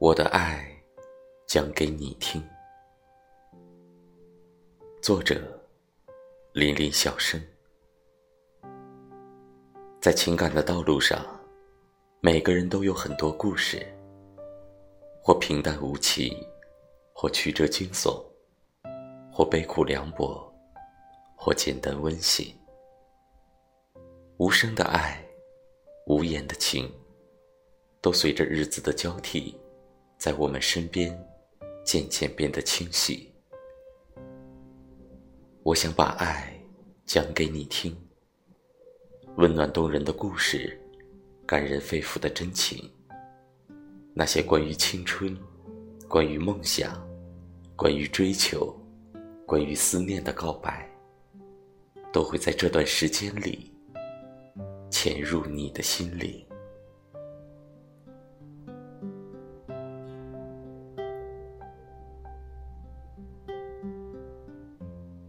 我的爱讲给你听。作者：林林小生。在情感的道路上，每个人都有很多故事，或平淡无奇，或曲折惊悚，或悲苦凉薄，或简单温馨。无声的爱，无言的情，都随着日子的交替，在我们身边渐渐变得清晰。我想把爱讲给你听，温暖动人的故事，感人肺腑的真情，那些关于青春、关于梦想、关于追求、关于思念的告白，都会在这段时间里。潜入你的心灵。